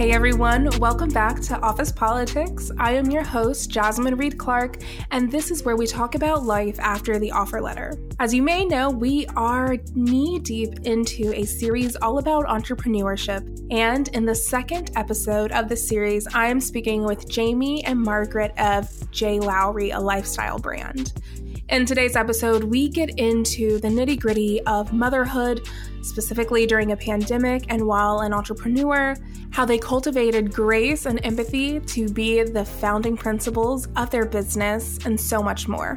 Hey everyone, welcome back to Office Politics. I am your host, Jasmine Reed Clark, and this is where we talk about life after the offer letter. As you may know, we are knee deep into a series all about entrepreneurship, and in the second episode of the series, I am speaking with Jamie and Margaret of J. Lowry, a lifestyle brand. In today's episode, we get into the nitty gritty of motherhood, specifically during a pandemic and while an entrepreneur, how they cultivated grace and empathy to be the founding principles of their business, and so much more.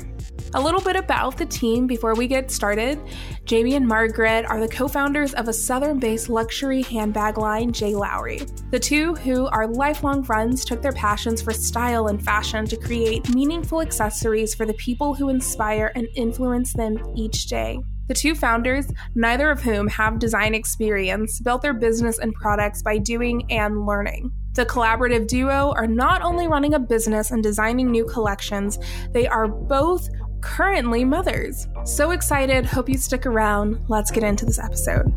A little bit about the team before we get started. Jamie and Margaret are the co founders of a southern based luxury handbag line, J. Lowry. The two, who are lifelong friends, took their passions for style and fashion to create meaningful accessories for the people who inspire and influence them each day. The two founders, neither of whom have design experience, built their business and products by doing and learning. The collaborative duo are not only running a business and designing new collections, they are both currently mothers. So excited, hope you stick around. Let's get into this episode.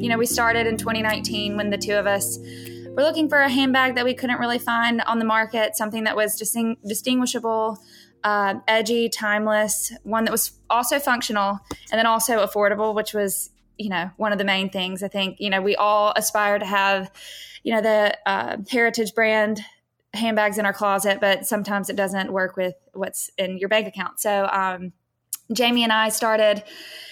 You know, we started in 2019 when the two of us were looking for a handbag that we couldn't really find on the market, something that was disting- distinguishable, uh, edgy, timeless, one that was also functional, and then also affordable, which was, you know, one of the main things. I think, you know, we all aspire to have you know the uh, heritage brand handbags in our closet, but sometimes it doesn't work with what's in your bank account. So um, Jamie and I started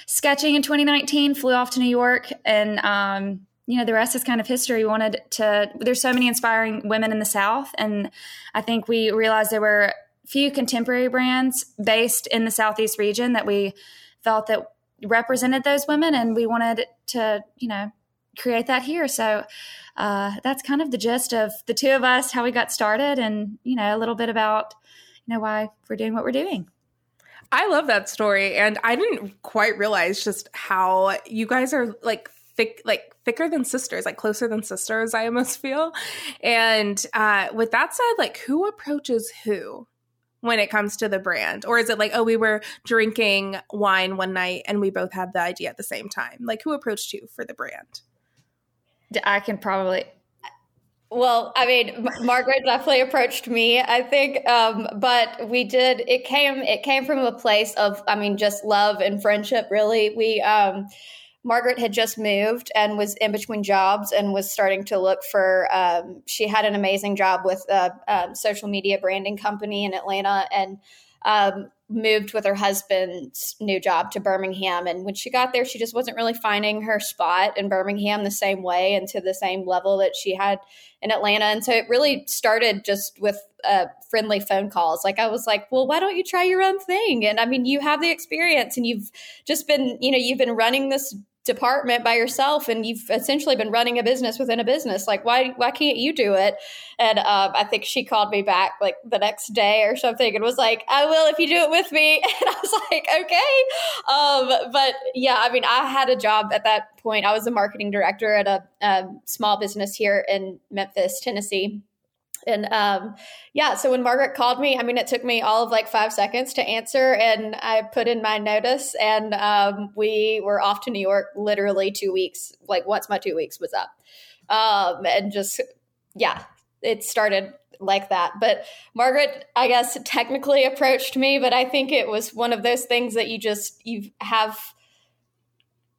sketching in 2019, flew off to New York, and um, you know the rest is kind of history. We wanted to. There's so many inspiring women in the South, and I think we realized there were few contemporary brands based in the Southeast region that we felt that represented those women, and we wanted to, you know, create that here. So uh, that's kind of the gist of the two of us, how we got started, and you know a little bit about you know why we're doing what we're doing. I love that story, and I didn't quite realize just how you guys are like thick, like thicker than sisters, like closer than sisters. I almost feel. And uh, with that said, like who approaches who? when it comes to the brand? Or is it like, oh, we were drinking wine one night and we both had the idea at the same time? Like, who approached you for the brand? I can probably. Well, I mean, Margaret definitely approached me. I think, um, but we did. It came. It came from a place of, I mean, just love and friendship. Really, we. Um, Margaret had just moved and was in between jobs and was starting to look for. Um, she had an amazing job with a, a, social media branding company in Atlanta, and um, moved with her husband's new job to Birmingham. And when she got there, she just wasn't really finding her spot in Birmingham the same way and to the same level that she had in Atlanta. And so it really started just with uh, friendly phone calls. Like I was like, well, why don't you try your own thing? And I mean, you have the experience and you've just been, you know, you've been running this department by yourself and you've essentially been running a business within a business like why why can't you do it? And um, i think she called me back like the next day or something and was like i will if you do it with me. And i was like okay. Um, but yeah i mean i had a job at that point. I was a marketing director at a, a small business here in memphis tennessee and um, yeah, so when Margaret called me, I mean, it took me all of like five seconds to answer, and I put in my notice, and um, we were off to New York literally two weeks, like once my two weeks was up. Um, and just, yeah, it started like that. But Margaret, I guess, technically approached me, but I think it was one of those things that you just, you have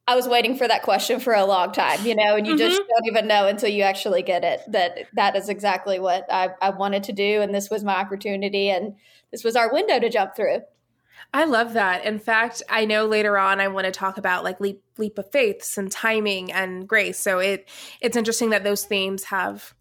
I was waiting for that question for a long time, you know, and you mm-hmm. just don't even know until you actually get it that that is exactly what I, I wanted to do. And this was my opportunity and this was our window to jump through. I love that. In fact, I know later on I want to talk about like leap leap of faiths and timing and grace. So it it's interesting that those themes have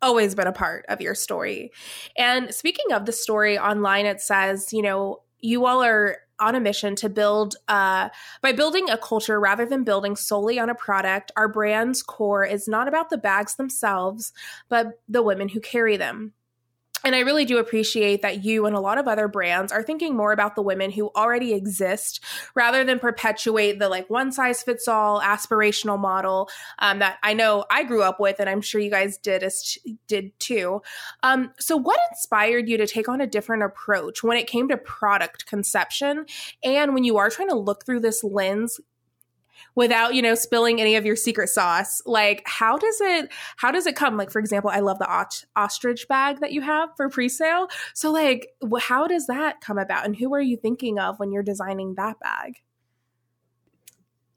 always been a part of your story. And speaking of the story online, it says, you know, you all are on a mission to build uh, by building a culture rather than building solely on a product our brand's core is not about the bags themselves but the women who carry them and I really do appreciate that you and a lot of other brands are thinking more about the women who already exist rather than perpetuate the like one size fits all aspirational model um, that I know I grew up with, and I'm sure you guys did as did too. Um, so, what inspired you to take on a different approach when it came to product conception, and when you are trying to look through this lens without you know spilling any of your secret sauce like how does it how does it come? Like for example i love the ostrich bag that you have for pre-sale. So like how does that come about? And who are you thinking of when you're designing that bag?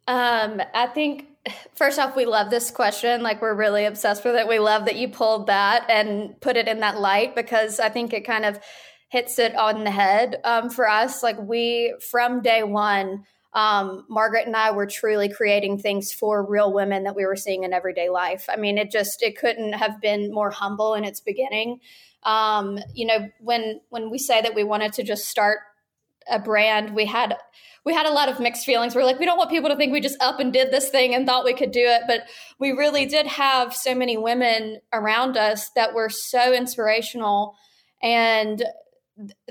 Um i think first off we love this question. Like we're really obsessed with it. We love that you pulled that and put it in that light because i think it kind of hits it on the head um, for us. Like we from day one um, Margaret and I were truly creating things for real women that we were seeing in everyday life. I mean, it just it couldn't have been more humble in its beginning. Um, you know, when when we say that we wanted to just start a brand, we had we had a lot of mixed feelings. We are like, we don't want people to think we just up and did this thing and thought we could do it, but we really did have so many women around us that were so inspirational and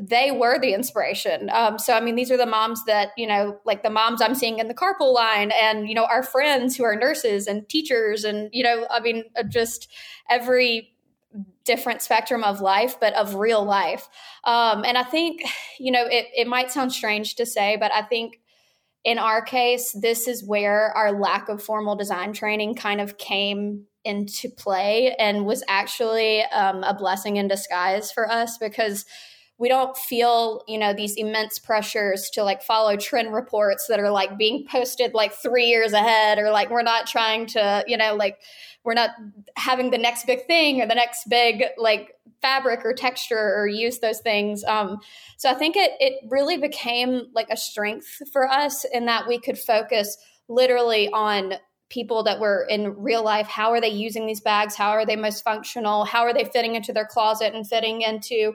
they were the inspiration. Um, so, I mean, these are the moms that, you know, like the moms I'm seeing in the carpool line and, you know, our friends who are nurses and teachers and, you know, I mean, uh, just every different spectrum of life, but of real life. Um, and I think, you know, it, it might sound strange to say, but I think in our case, this is where our lack of formal design training kind of came into play and was actually um, a blessing in disguise for us because we don't feel you know these immense pressures to like follow trend reports that are like being posted like three years ahead or like we're not trying to you know like we're not having the next big thing or the next big like fabric or texture or use those things. Um, so i think it it really became like a strength for us in that we could focus literally on people that were in real life. How are they using these bags? How are they most functional? How are they fitting into their closet and fitting into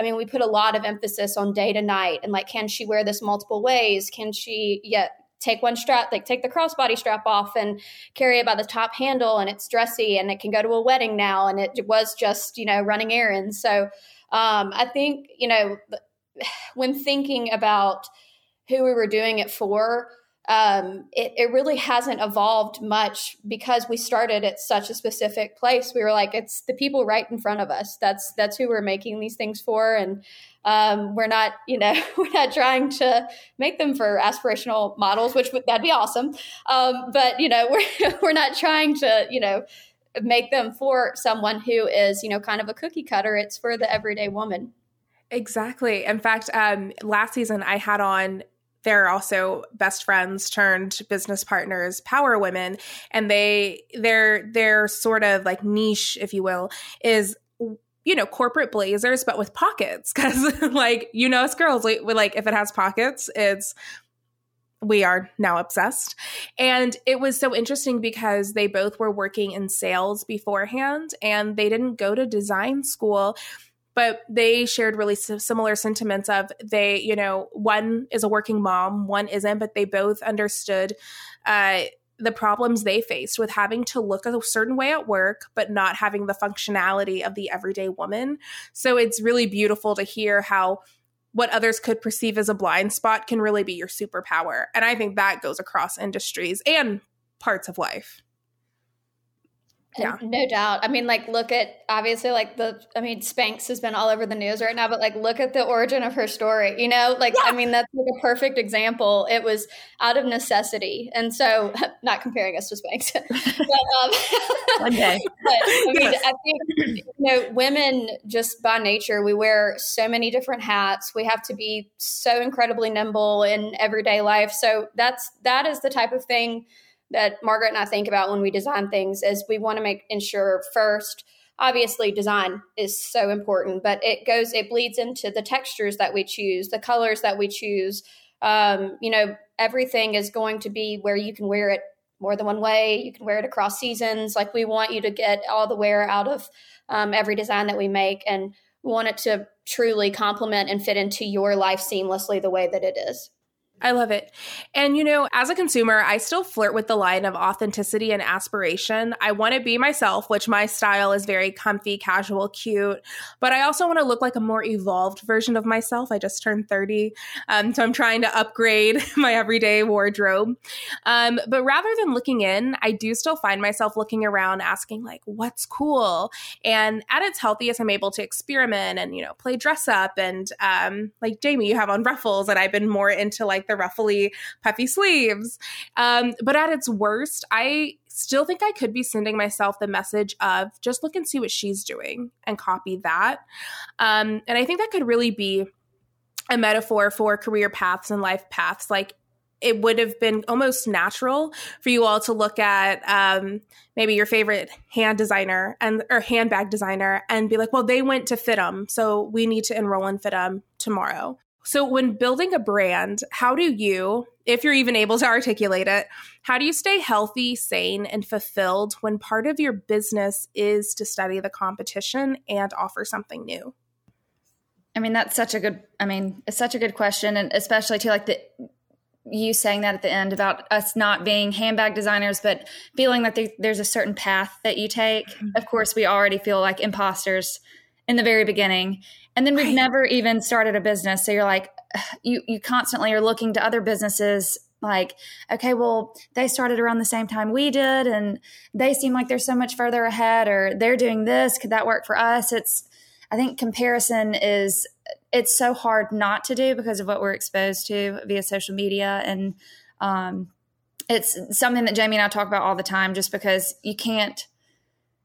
I mean, we put a lot of emphasis on day to night and like, can she wear this multiple ways? Can she, yeah, take one strap, like take the crossbody strap off and carry it by the top handle and it's dressy and it can go to a wedding now. And it was just, you know, running errands. So um, I think, you know, when thinking about who we were doing it for, um, it, it really hasn't evolved much because we started at such a specific place. We were like, it's the people right in front of us. That's that's who we're making these things for, and um, we're not, you know, we're not trying to make them for aspirational models, which that'd be awesome. Um, but you know, we're we're not trying to, you know, make them for someone who is, you know, kind of a cookie cutter. It's for the everyday woman. Exactly. In fact, um, last season I had on they're also best friends turned business partners power women and they their their sort of like niche if you will is you know corporate blazers but with pockets because like you know us girls we, we like if it has pockets it's we are now obsessed. And it was so interesting because they both were working in sales beforehand and they didn't go to design school but they shared really similar sentiments of they you know one is a working mom one isn't but they both understood uh, the problems they faced with having to look a certain way at work but not having the functionality of the everyday woman. So it's really beautiful to hear how what others could perceive as a blind spot can really be your superpower. And i think that goes across industries and parts of life yeah. No doubt. I mean, like, look at obviously, like, the, I mean, Spanx has been all over the news right now, but like, look at the origin of her story, you know? Like, yeah. I mean, that's like a perfect example. It was out of necessity. And so, not comparing us to Spanx, but, um, one day. but I mean, yes. I think, you know, women just by nature, we wear so many different hats. We have to be so incredibly nimble in everyday life. So, that's, that is the type of thing that Margaret and I think about when we design things is we want to make ensure first obviously design is so important but it goes it bleeds into the textures that we choose the colors that we choose. Um, you know everything is going to be where you can wear it more than one way you can wear it across seasons like we want you to get all the wear out of um, every design that we make and want it to truly complement and fit into your life seamlessly the way that it is I love it. And, you know, as a consumer, I still flirt with the line of authenticity and aspiration. I want to be myself, which my style is very comfy, casual, cute, but I also want to look like a more evolved version of myself. I just turned 30, um, so I'm trying to upgrade my everyday wardrobe. Um, but rather than looking in, I do still find myself looking around asking, like, what's cool? And at its healthiest, I'm able to experiment and, you know, play dress up. And um, like Jamie, you have on ruffles, and I've been more into like the ruffly, puffy sleeves. Um, but at its worst, I still think I could be sending myself the message of just look and see what she's doing and copy that. Um, and I think that could really be a metaphor for career paths and life paths. Like it would have been almost natural for you all to look at um, maybe your favorite hand designer and or handbag designer and be like, well, they went to FIDM, so we need to enroll in FIDM tomorrow. So, when building a brand, how do you, if you're even able to articulate it, how do you stay healthy, sane, and fulfilled when part of your business is to study the competition and offer something new? I mean, that's such a good, I mean, it's such a good question. And especially to like the, you saying that at the end about us not being handbag designers, but feeling that there's a certain path that you take. Mm-hmm. Of course, we already feel like imposters in the very beginning and then we've right. never even started a business. So you're like you you constantly are looking to other businesses like okay well they started around the same time we did and they seem like they're so much further ahead or they're doing this could that work for us? It's i think comparison is it's so hard not to do because of what we're exposed to via social media. And um, it's something that jamie and i talk about all the time just because you can't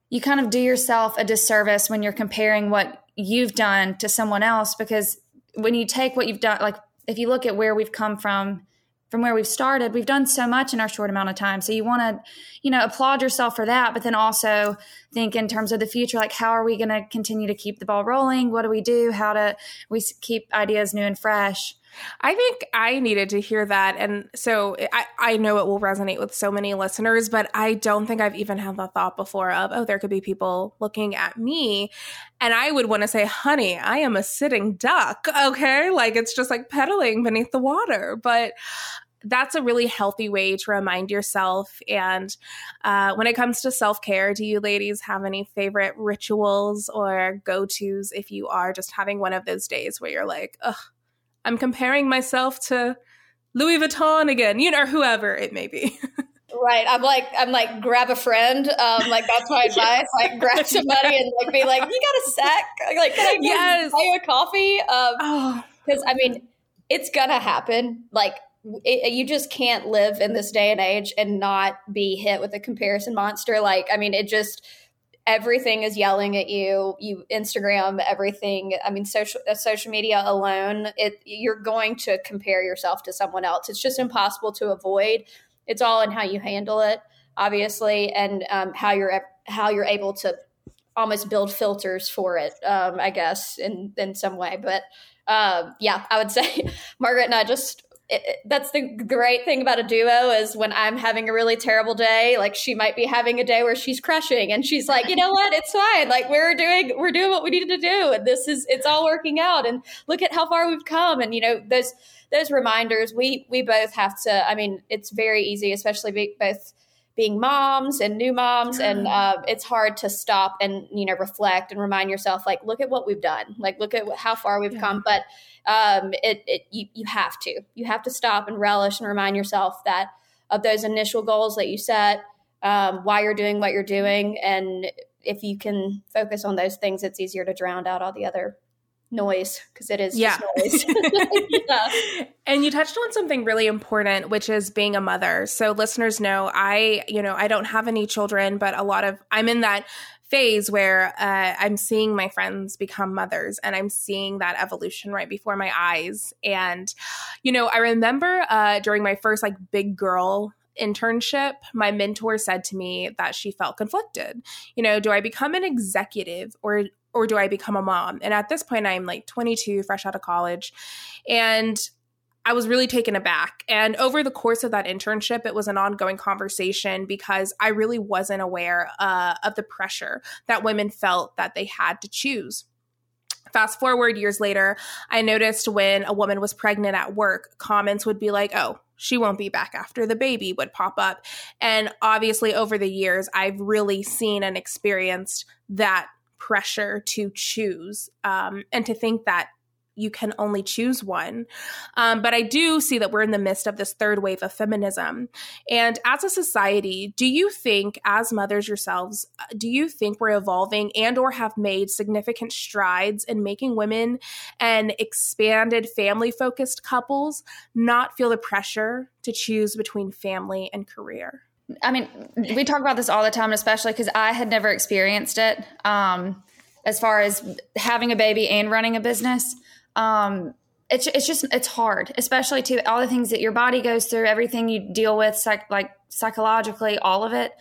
you kind of do yourself a disservice when you're comparing what you've done to someone else because when you take what you've done like if you look at where we've come from from where we've started we've done so much in our short amount of time. So you want to you know applaud yourself for that but then also think in terms of the future like how are we going to continue to keep the ball rolling what do we do how to we keep ideas new and fresh I think I needed to hear that. And so I, I know it will resonate with so many listeners, but I don't think I've even had the thought before of, oh, there could be people looking at me. And I would want to say, honey, I am a sitting duck. Okay. Like it's just like pedaling beneath the water. But that's a really healthy way to remind yourself. And uh, when it comes to self care, do you ladies have any favorite rituals or go tos if you are just having one of those days where you're like, ugh, I'm comparing myself to Louis Vuitton again, you know, or whoever it may be. Right. I'm like, I'm like, grab a friend. Um, like that's my advice. Like grab somebody and like be like, you got a sec? Like, can I yes. buy you a coffee? Um, because oh. I mean, it's gonna happen. Like it, you just can't live in this day and age and not be hit with a comparison monster. Like, I mean, it just, everything is yelling at you. You instagram everything. I mean social uh, social media alone it you're going to compare yourself to someone else. It's just impossible to avoid. It's all in how you handle it obviously and um, how you're how you're able to almost build filters for it um, i guess in in some way. But uh, yeah i would say margaret and i just it, that's the great thing about a duo is when I'm having a really terrible day, like she might be having a day where she's crushing and she's like, you know what, it's fine. Like we're doing, we're doing what we needed to do. And this is, it's all working out. And look at how far we've come. And, you know, those, those reminders, we, we both have to, I mean, it's very easy, especially both being moms and new moms and uh, it's hard to stop and you know reflect and remind yourself like look at what we've done. Like look at how far we've yeah. come. But um, it, it you, you have to. You have to stop and relish and remind yourself that of those initial goals that you set um, why you're doing what you're doing and if you can focus on those things it's easier to drown out all the other noise because it is yeah. noise. yeah. And you touched on something really important, which is being a mother. So listeners know I, you know, I don't have any children, but a lot of I'm in that phase where uh, I'm seeing my friends become mothers and I'm seeing that evolution right before my eyes. And, you know, I remember uh, during my first like big girl internship, my mentor said to me that she felt conflicted. You know, do I become an executive or or do I become a mom? And at this point I'm like 22, fresh out of college. And I was really taken aback. And over the course of that internship, it was an ongoing conversation because I really wasn't aware uh, of the pressure that women felt that they had to choose Fast forward years later, I noticed when a woman was pregnant at work, comments would be like, oh, she won't be back after the baby would pop up. And obviously, over the years, I've really seen and experienced that pressure to choose um, and to think that you can only choose one. Um, but I do see that we're in the midst of this third wave of feminism. And as a society, do you think, as mothers yourselves, do you think we're evolving and or have made significant strides in making women and expanded family focused couples not feel the pressure to choose between family and career? I mean, we talk about this all the time, especially because I had never experienced it um, as far as having a baby and running a business um, it's it's just it's hard, especially to all the things that your body goes through, everything you deal with, psych, like psychologically, all of it.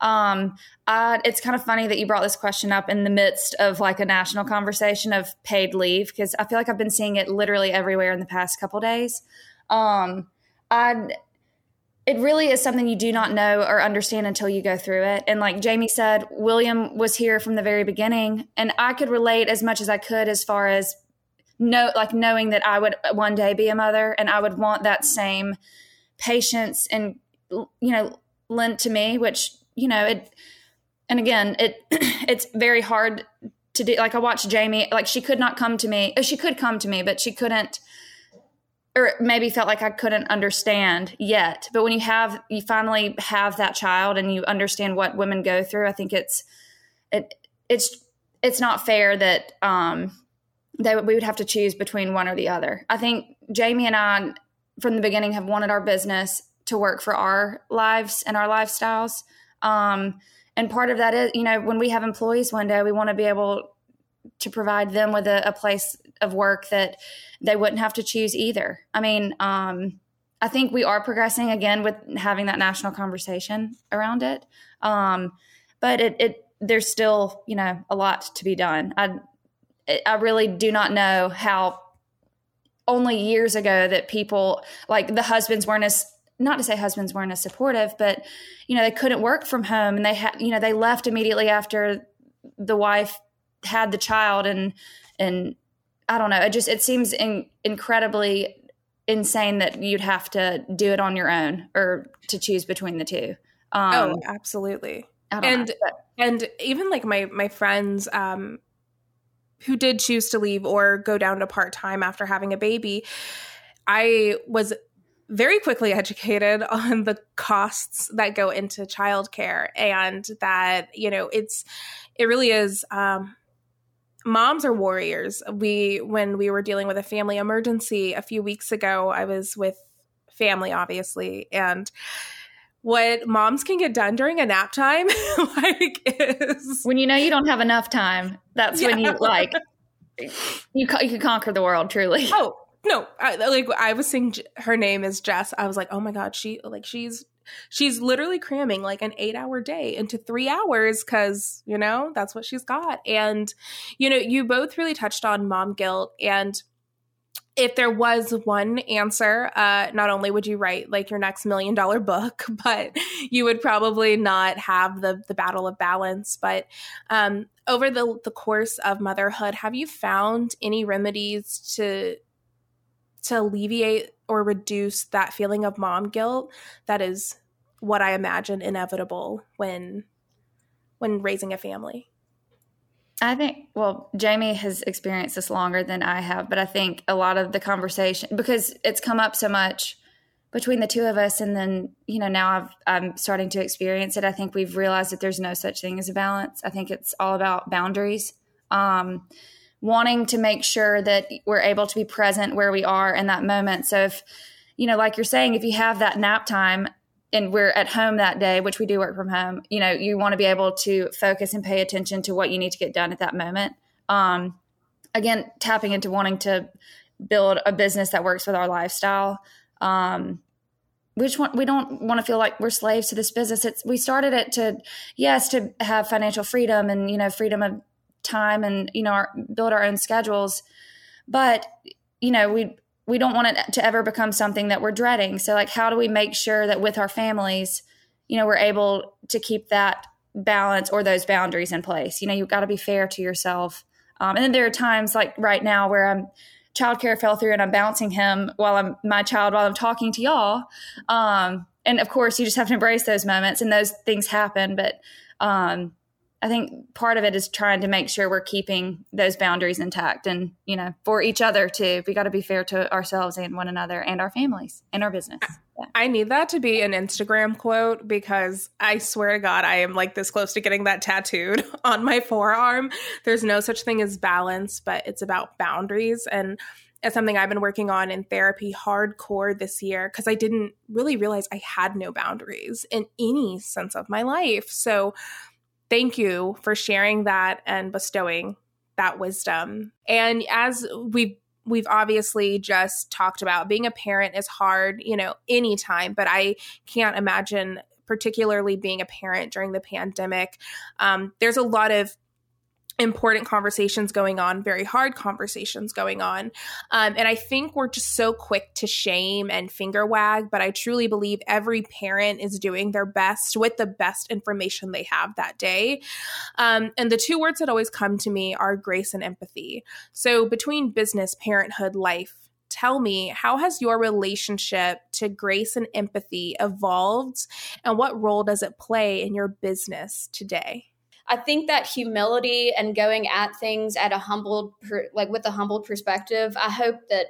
Um, I, it's kind of funny that you brought this question up in the midst of like a national conversation of paid leave because I feel like I've been seeing it literally everywhere in the past couple days. Um, I it really is something you do not know or understand until you go through it. And like Jamie said, William was here from the very beginning, and I could relate as much as I could as far as know like knowing that I would one day be a mother and I would want that same patience and you know lent to me which you know it and again it it's very hard to do like I watched Jamie like she could not come to me she could come to me but she couldn't or maybe felt like I couldn't understand yet but when you have you finally have that child and you understand what women go through I think it's it it's it's not fair that um they we would have to choose between one or the other. I think Jamie and I from the beginning have wanted our business to work for our lives and our lifestyles. Um, and part of that is, you know, when we have employees one day, we want to be able to provide them with a, a place of work that they wouldn't have to choose either. I mean, um, I think we are progressing again with having that national conversation around it. Um, but it, it, there's still, you know, a lot to be done. I, I really do not know how only years ago that people like the husbands weren't as not to say husbands weren't as supportive, but you know they couldn't work from home and they had you know they left immediately after the wife had the child and and I don't know it just it seems in, incredibly insane that you'd have to do it on your own or to choose between the two. Um, oh, absolutely. and know, and even like my my friends um who did choose to leave or go down to part time after having a baby, I was very quickly educated on the costs that go into childcare and that you know it's it really is um, moms are warriors. We when we were dealing with a family emergency a few weeks ago i was with family obviously and what moms can get done during a nap time like is when you know you don't have enough time that's yeah. when you like you you can conquer the world truly. Oh no I, like i was saying her name is jess. I was like oh my god she like she's she's literally cramming like an eight hour day into three hours because you know that's what she's got and you know you both really touched on mom guilt and if there was one answer, uh, not only would you write like your next million dollar book, but you would probably not have the the battle of balance. But um, over the the course of motherhood, have you found any remedies to to alleviate or reduce that feeling of mom guilt? That is what I imagine inevitable when when raising a family. I think, well, Jamie has experienced this longer than I have, but I think a lot of the conversation, because it's come up so much between the two of us, and then, you know, now I've, I'm starting to experience it. I think we've realized that there's no such thing as a balance. I think it's all about boundaries. Um, wanting to make sure that we're able to be present where we are in that moment. So if, you know, like you're saying, if you have that nap time and we're at home that day, which we do work from home, you know, you want to be able to focus and pay attention to what you need to get done at that moment. Um, again, tapping into wanting to build a business that works with our lifestyle. Um, we just want, we don't want to feel like we're slaves to this business. It's, we started it to, yes, to have financial freedom and, you know, freedom of time and, you know, our, build our own schedules. But, you know, we, we don't want it to ever become something that we're dreading. So like how do we make sure that with our families, you know, we're able to keep that balance or those boundaries in place. You know, you've got to be fair to yourself. Um, and then there are times like right now where I'm childcare fell through and I'm bouncing him while I'm my child while I'm talking to y'all. Um, and of course, you just have to embrace those moments and those things happen. But um, I think part of it is trying to make sure we're keeping those boundaries intact and, you know, for each other too. We got to be fair to ourselves and one another and our families and our business. Yeah. I need that to be an Instagram quote because I swear to God, I am like this close to getting that tattooed on my forearm. There's no such thing as balance, but it's about boundaries. And it's something I've been working on in therapy hardcore this year because I didn't really realize I had no boundaries in any sense of my life. So, thank you for sharing that and bestowing that wisdom. And as we've we've obviously just talked about being a parent is hard, you know, anytime, but I can't imagine particularly being a parent during the pandemic. Um, there's a lot of important conversations going on, very hard conversations going on. Um, and I think we're just so quick to shame and finger wag, but I truly believe every parent is doing their best with the best information they have that day. Um, and the two words that always come to me are grace and empathy. So between business, parenthood, life, tell me how has your relationship to grace and empathy evolved and what role does it play in your business today I think that humility and going at things at a humbled, like with a humbled perspective, I hope that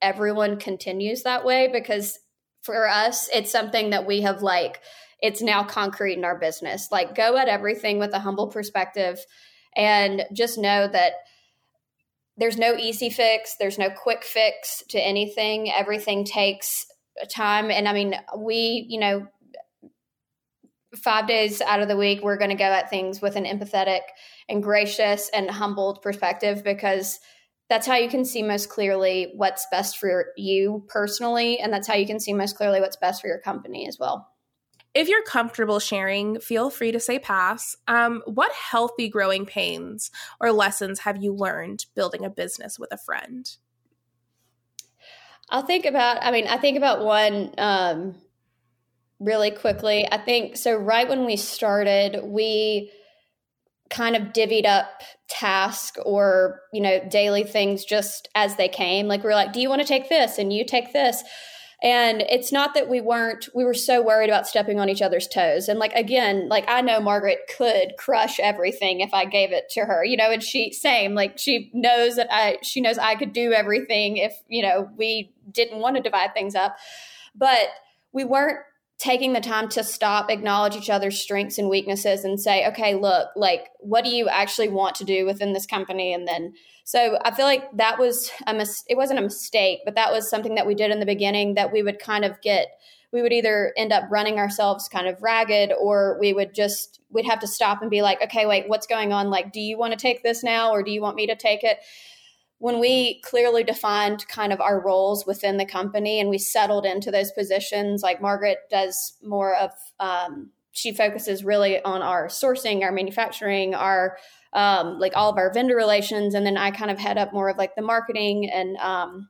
everyone continues that way because for us, it's something that we have like, it's now concrete in our business. Like, go at everything with a humble perspective and just know that there's no easy fix, there's no quick fix to anything. Everything takes time. And I mean, we, you know, five days out of the week, we're going to go at things with an empathetic and gracious and humbled perspective because that's how you can see most clearly what's best for you personally. And that's how you can see most clearly what's best for your company as well. If you're comfortable sharing, feel free to say pass. Um, what healthy growing pains or lessons have you learned building a business with a friend? I'll think about, I mean, I think about one um, really quickly. I think so. Right when we started, we kind of divvied up task or you know daily things just as they came. Like we are like, "Do you want to take this?" and you take this. And it's not that we weren't, we were so worried about stepping on each other's toes. And like, again, like I know Margaret could crush everything if I gave it to her, you know, and she, same, like she knows that I, she knows I could do everything if, you know, we didn't want to divide things up. But we weren't taking the time to stop, acknowledge each other's strengths and weaknesses, and say, okay, look, like, what do you actually want to do within this company? And then, so I feel like that was a mis- it wasn't a mistake, but that was something that we did in the beginning that we would kind of get. We would either end up running ourselves kind of ragged, or we would just we'd have to stop and be like, okay, wait, what's going on? Like, do you want to take this now, or do you want me to take it? When we clearly defined kind of our roles within the company and we settled into those positions, like Margaret does more of, um, she focuses really on our sourcing, our manufacturing, our um, like all of our vendor relations, and then I kind of head up more of like the marketing and um,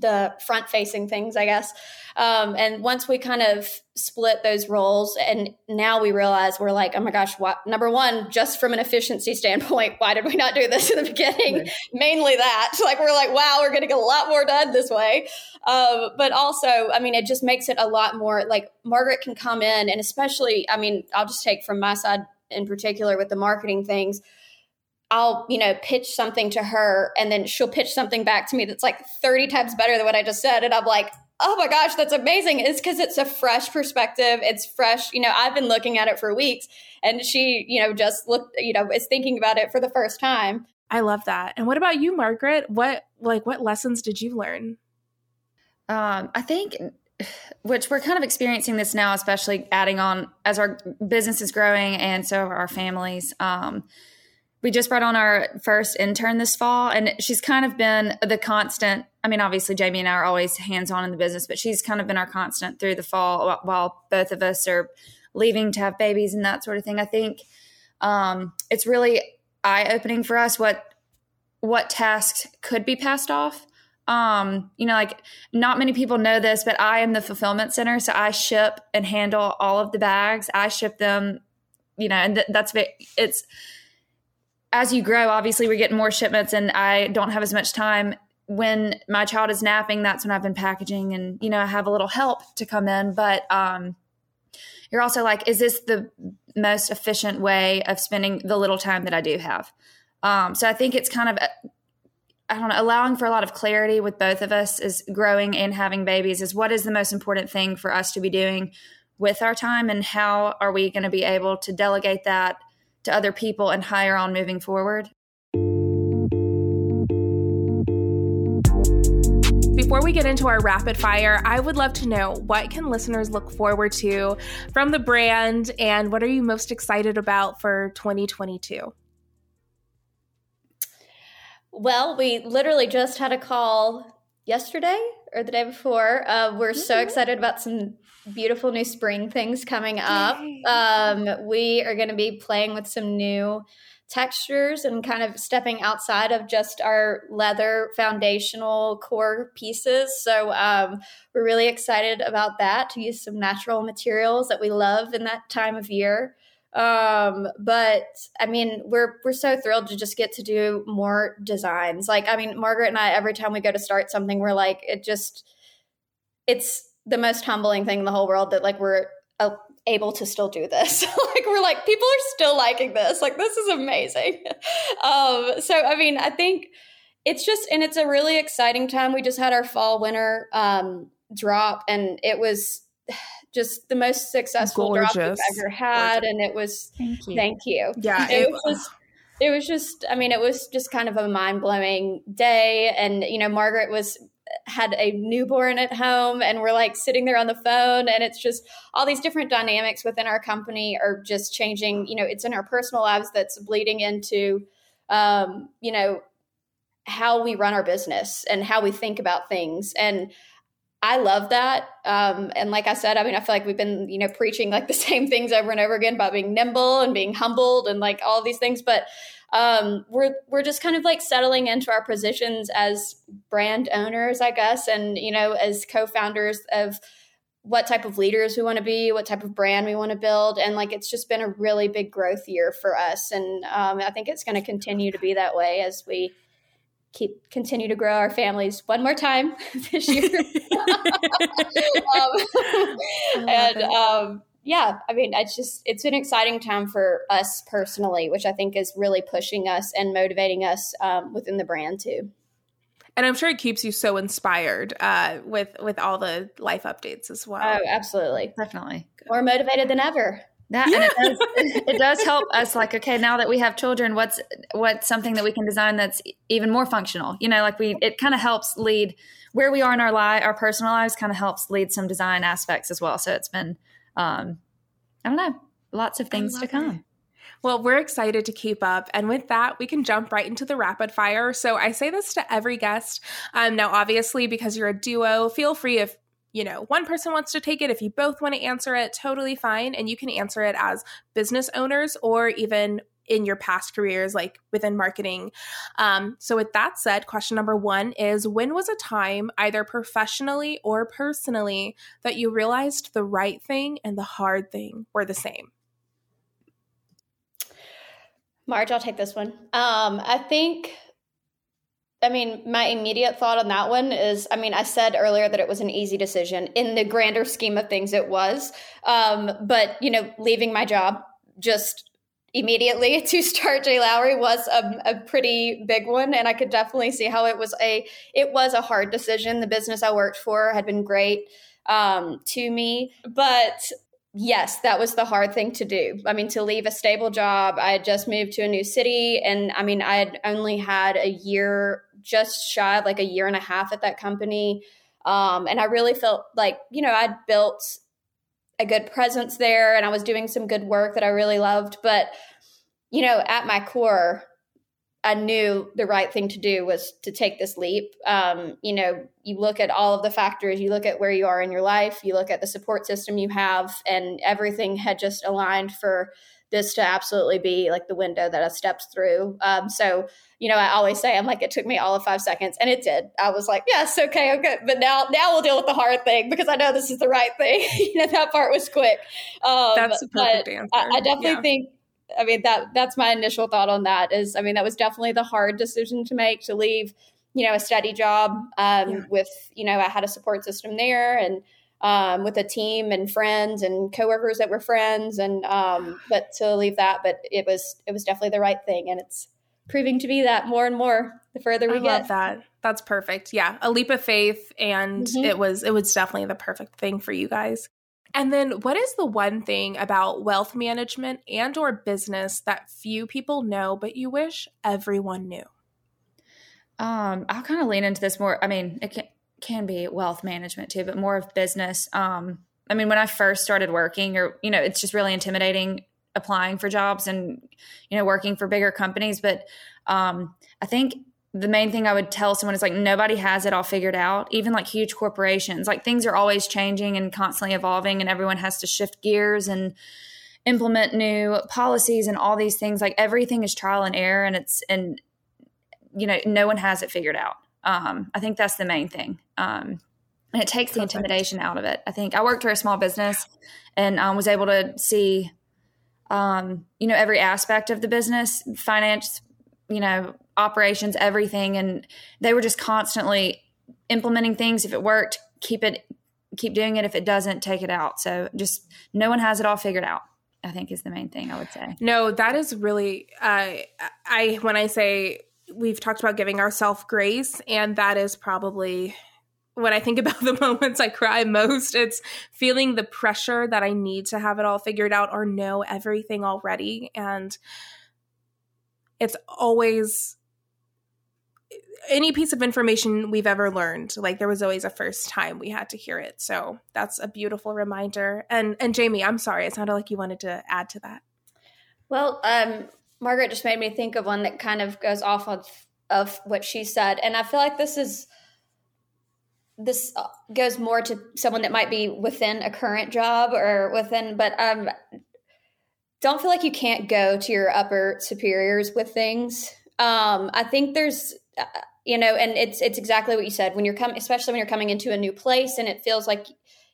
the front facing things, I guess. Um, and once we kind of split those roles, and now we realize we're like, oh my gosh, what, number one, just from an efficiency standpoint, why did we not do this in the beginning? Right. Mainly that. Like, we're like, wow, we're going to get a lot more done this way. Um, but also, I mean, it just makes it a lot more like Margaret can come in, and especially, I mean, I'll just take from my side in particular with the marketing things I'll, you know, pitch something to her and then she'll pitch something back to me that's like 30 times better than what I just said. And I'm like, oh my gosh, that's amazing. It's because it's a fresh perspective. It's fresh. You know, I've been looking at it for weeks and she, you know, just looked, you know, is thinking about it for the first time. I love that. And what about you, Margaret? What, like, what lessons did you learn? Um, I think which we're kind of experiencing this now, especially adding on as our business is growing and so are our families. Um, we just brought on our first intern this fall, and she's kind of been the constant. I mean, obviously, Jamie and I are always hands on in the business, but she's kind of been our constant through the fall while both of us are leaving to have babies and that sort of thing. I think um, it's really eye opening for us what what tasks could be passed off. Um, you know, like not many people know this, but I am the fulfillment center, so I ship and handle all of the bags. I ship them, you know, and th- that's it's as you grow, obviously we're getting more shipments and I don't have as much time. When my child is napping, that's when I've been packaging and, you know, I have a little help to come in. But um, you're also like, is this the most efficient way of spending the little time that I do have? Um, so I think it's kind of, I don't know, allowing for a lot of clarity with both of us is growing and having babies is what is the most important thing for us to be doing with our time and how are we going to be able to delegate that to other people and higher on moving forward. Before we get into our rapid fire, I would love to know what can listeners look forward to from the brand and what are you most excited about for 2022? Well, we literally just had a call yesterday or the day before. Uh, we're mm-hmm. so excited about some beautiful new spring things coming up. Um, we are going to be playing with some new textures and kind of stepping outside of just our leather foundational core pieces. So um, we're really excited about that to use some natural materials that we love in that time of year. Um, but I mean, we're we're so thrilled to just get to do more designs. Like, I mean, Margaret and I, every time we go to start something, we're like, it just it's the most humbling thing in the whole world that like we're uh, able to still do this. like we're like people are still liking this. Like this is amazing. um, so I mean, I think it's just and it's a really exciting time. We just had our fall winter um, drop, and it was just the most successful Gorgeous. drop we've ever had, Gorgeous. and it was thank you. Thank you. Yeah, it, it was. It was just, I mean, it was just kind of a mind blowing day. And, you know, Margaret was had a newborn at home and we're like sitting there on the phone and it's just all these different dynamics within our company are just changing you know it's in our personal lives that's bleeding into um, you know how we run our business and how we think about things and I love that. Um, and like I said, I mean, I feel like we've been, you know, preaching like the same things over and over again about being nimble and being humbled and like all these things. But um, we're we're just kind of like settling into our positions as brand owners, I guess, and you know, as co-founders of what type of leaders we want to be, what type of brand we want to build, and like it's just been a really big growth year for us, and um, I think it's going to continue to be that way as we keep continue to grow our families one more time this year. um, and um, yeah, I mean, it's just it's an exciting time for us personally, which I think is really pushing us and motivating us um, within the brand too. And I'm sure it keeps you so inspired uh, with with all the life updates as well. Oh, absolutely, definitely more motivated than ever. That yeah. and it does, it does help us. Like, okay, now that we have children, what's what's something that we can design that's even more functional? You know, like we it kind of helps lead where we are in our life, our personal lives, kind of helps lead some design aspects as well. So it's been um, I don't know, lots of things to come. It. Well, we're excited to keep up. And with that, we can jump right into the rapid fire. So I say this to every guest. Um, now, obviously, because you're a duo, feel free if you know, one person wants to take it. If you both want to answer it, totally fine. And you can answer it as business owners or even in your past careers, like within marketing. Um, so, with that said, question number one is When was a time, either professionally or personally, that you realized the right thing and the hard thing were the same? Marge, I'll take this one. Um, I think, I mean, my immediate thought on that one is I mean, I said earlier that it was an easy decision. In the grander scheme of things, it was. Um, but, you know, leaving my job just immediately to start J. Lowry was a, a, pretty big one, and I could definitely see how it was a it was a hard decision. The business I worked for had been great um, to me, but yes, that was the hard thing to do. I mean, to leave a stable job. I had just moved to a new city, and I mean, I had only had a year, just shy of like a year and a half at that company. Um, and I really felt like, you know, I'd built a good presence there and I was doing some good work that I really loved. But, you know, at my core, I knew the right thing to do was to take this leap. Um, you know, you look at all of the factors, you look at where you are in your life, you look at the support system you have, and everything had just aligned for this to absolutely be like the window that I stepped through. Um, so, you know, I always say, I'm like, it took me all of five seconds, and it did. I was like, yes, okay, okay, but now, now we'll deal with the hard thing because I know this is the right thing. you know, that part was quick. Um, That's a perfect answer. I, I definitely yeah. think I mean that that's my initial thought on that. Is I mean that was definitely the hard decision to make to leave, you know, a steady job um, yeah. with you know I had a support system there and um, with a team and friends and coworkers that were friends and um, but to leave that, but it was it was definitely the right thing and it's proving to be that more and more the further we I get. Love that. That's perfect. Yeah, a leap of faith, and mm-hmm. it was it was definitely the perfect thing for you guys. And then what is the one thing about wealth management and or business that few people know but you wish everyone knew? Um, I'll kind of lean into this more. I mean, it can, can be wealth management too, but more of business. Um, I mean, when I first started working, or you know, it's just really intimidating applying for jobs and you know working for bigger companies. But um, I think the main thing I would tell someone is like nobody has it all figured out. Even like huge corporations, like things are always changing and constantly evolving, and everyone has to shift gears and implement new policies and all these things. Like everything is trial and error, and it's and you know no one has it figured out. Um, I think that's the main thing. Um, and it takes Perfect. the intimidation out of it. I think I worked for a small business and um, was able to see, um, you know, every aspect of the business, finance, you know, operations, everything. And they were just constantly implementing things. If it worked, keep it, keep doing it. If it doesn't, take it out. So just no one has it all figured out. I think is the main thing I would say. No, that is really, uh, I, when I say we've talked about giving ourselves grace, and that is probably when I think about the moments I cry most, it's feeling the pressure that I need to have it all figured out or know everything already. And it's always any piece of information we've ever learned like there was always a first time we had to hear it. So that's a beautiful reminder. And and jamie i'm sorry it sounded like you wanted to add to that. Well um margaret just made me think of one that kind of goes off of of what she said. And i feel like this is this uh, goes more to someone that might be within a current job or within but um don't feel like you can't go to your upper superiors with things. Um i think there's uh, you know and it's it's exactly what you said. When you're coming especially when you're coming into a new place and it feels like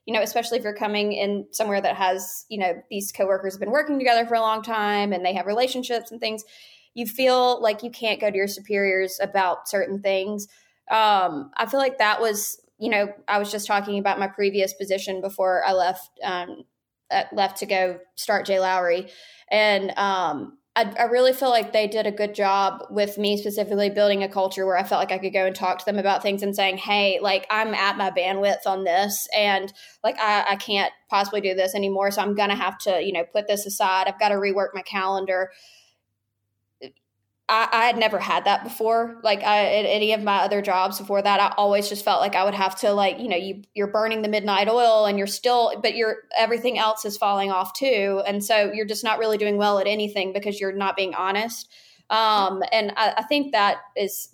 you know especially if you're coming in somewhere that has you know these coworkers have been working together for a long time and they have relationships and things you feel like you can't go to your superiors about certain things. Um, i feel like that was you know, I was just talking about my previous position before I left um, uh, left to go start J. Lowry, and um, I, I, really feel like they did a good job with me specifically building a culture where I felt like I could go and talk to them about things and saying, "Hey, like I'm at my bandwidth on this, and like I, I can't possibly do this anymore, so I'm gonna have to, you know, put this aside. I've got to rework my calendar." I, I, had never had that before. Like I, at any of my other jobs before that, I always just felt like I would have to like, you know, you you're burning the midnight oil and you're still, but you're everything else is falling off too, and so you're just not really doing well at anything because you're not being honest. Um, and I, I think that is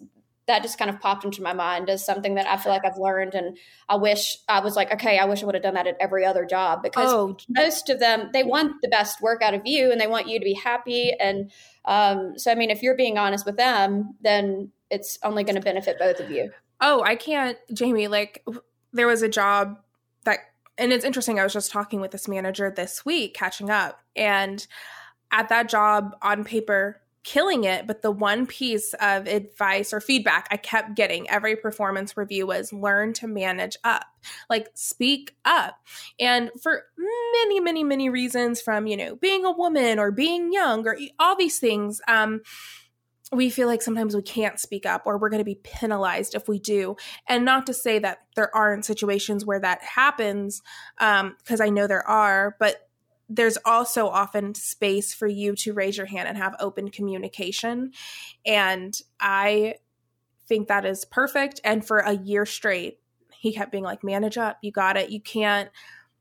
that just kind of popped into my mind as something that I feel like I've learned. And I wish I was like, okay, I wish I would have done that at every other job because oh. most of them, they want the best work out of you and they want you to be happy. And um, so, I mean, if you're being honest with them, then it's only going to benefit both of you. Oh, I can't, Jamie, like there was a job that, and it's interesting. I was just talking with this manager this week, catching up. And at that job on paper, killing it. But the one piece of advice or feedback I kept getting every performance review was learn to manage up, like speak up. And for many, many, many reasons from, you know, being a woman or being young or all these things, um, we feel like sometimes we can't speak up or we're going to be penalized if we do. And not to say that there aren't situations where that happens, because um, I know there are, but there's also often space for you to raise your hand and have open communication. And I think that is perfect. And for a year straight, he kept being like, manage up, you got it. You can't,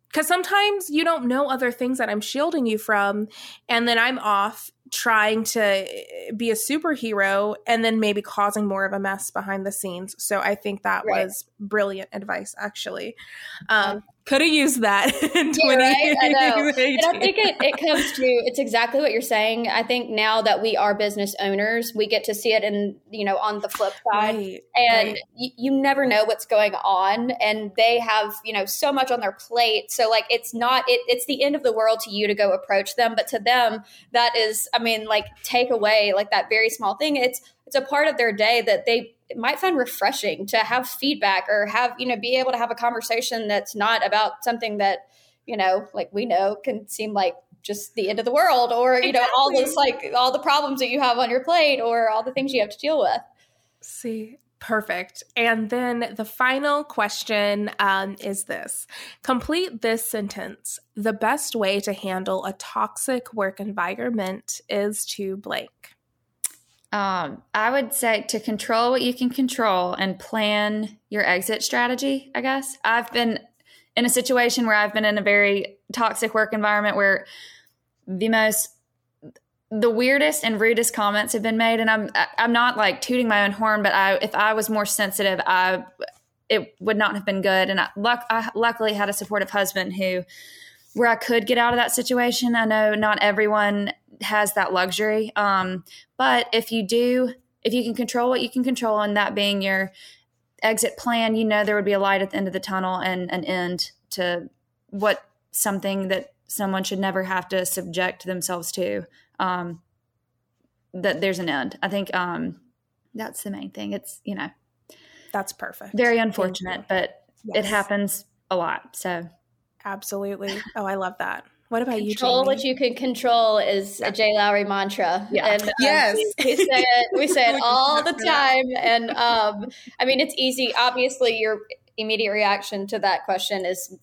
because sometimes you don't know other things that I'm shielding you from. And then I'm off trying to be a superhero and then maybe causing more of a mess behind the scenes. So I think that right. was brilliant advice, actually. Um, could have used that in yeah, right? I know. And I think it, it comes to it's exactly what you're saying. I think now that we are business owners, we get to see it in, you know, on the flip side. Right, and right. You, you never know what's going on. And they have, you know, so much on their plate. So like it's not it, it's the end of the world to you to go approach them. But to them, that is, I mean, like take away like that very small thing. It's it's a part of their day that they might find refreshing to have feedback or have you know be able to have a conversation that's not about something that you know like we know can seem like just the end of the world or you exactly. know all those like all the problems that you have on your plate or all the things you have to deal with see Perfect. And then the final question um, is this Complete this sentence. The best way to handle a toxic work environment is to blank. Um, I would say to control what you can control and plan your exit strategy, I guess. I've been in a situation where I've been in a very toxic work environment where the most the weirdest and rudest comments have been made and I'm I'm not like tooting my own horn but I if I was more sensitive I it would not have been good and I, luck, I luckily had a supportive husband who where I could get out of that situation. I know not everyone has that luxury. Um, but if you do, if you can control what you can control, and that being your exit plan, you know there would be a light at the end of the tunnel and an end to what something that someone should never have to subject themselves to. Um, that there's an end. I think um, that's the main thing. It's you know, that's perfect. Very unfortunate, but yes. it happens a lot. So absolutely. Oh, I love that. What about control you? Control what you can control is a J. Lowry mantra. Yeah. And, um, yes. We, we, say it. We say it all the time. And um, I mean, it's easy. Obviously, your immediate reaction to that question is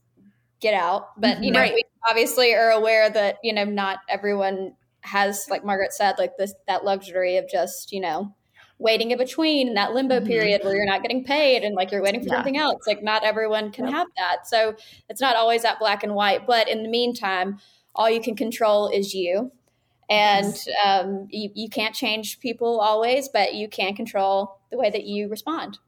get out. But you know, right. we obviously are aware that you know not everyone has, like Margaret said, like this that luxury of just you know waiting in between that limbo mm-hmm. period where you're not getting paid and like you're waiting for yeah. something else. Like not everyone can yep. have that. So it's not always that black and white. But in the meantime, all you can control is you. And um, you, you can't change people always, but you can control the way that you respond.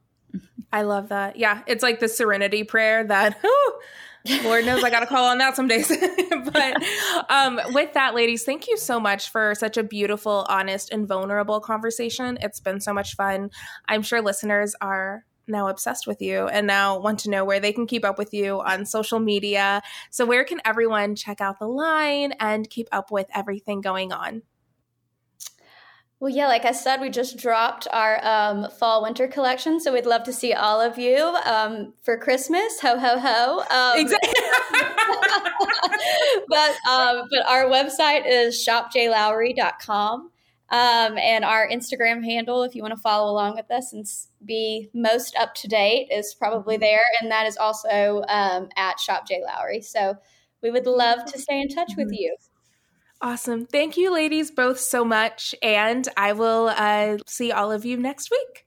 I love that. Yeah, it's like the serenity prayer that Lord knows I got to call on that some days. but um, with that, ladies, thank you so much for such a beautiful, honest, and vulnerable conversation. It's been so much fun. I'm sure listeners are now obsessed with you and now want to know where they can keep up with you on social media. So, where can everyone check out the line and keep up with everything going on? Well, yeah, like I said, we just dropped our um, fall winter collection, so we'd love to see all of you um, for Christmas. Ho ho ho! Um, exactly. but um, but our website is shopjlowry.com. Um, and our Instagram handle, if you want to follow along with us and be most up to date, is probably there, and that is also um, at Shop J Lowry. So we would love to stay in touch with mm-hmm. you. Awesome. Thank you, ladies, both so much. And I will uh, see all of you next week.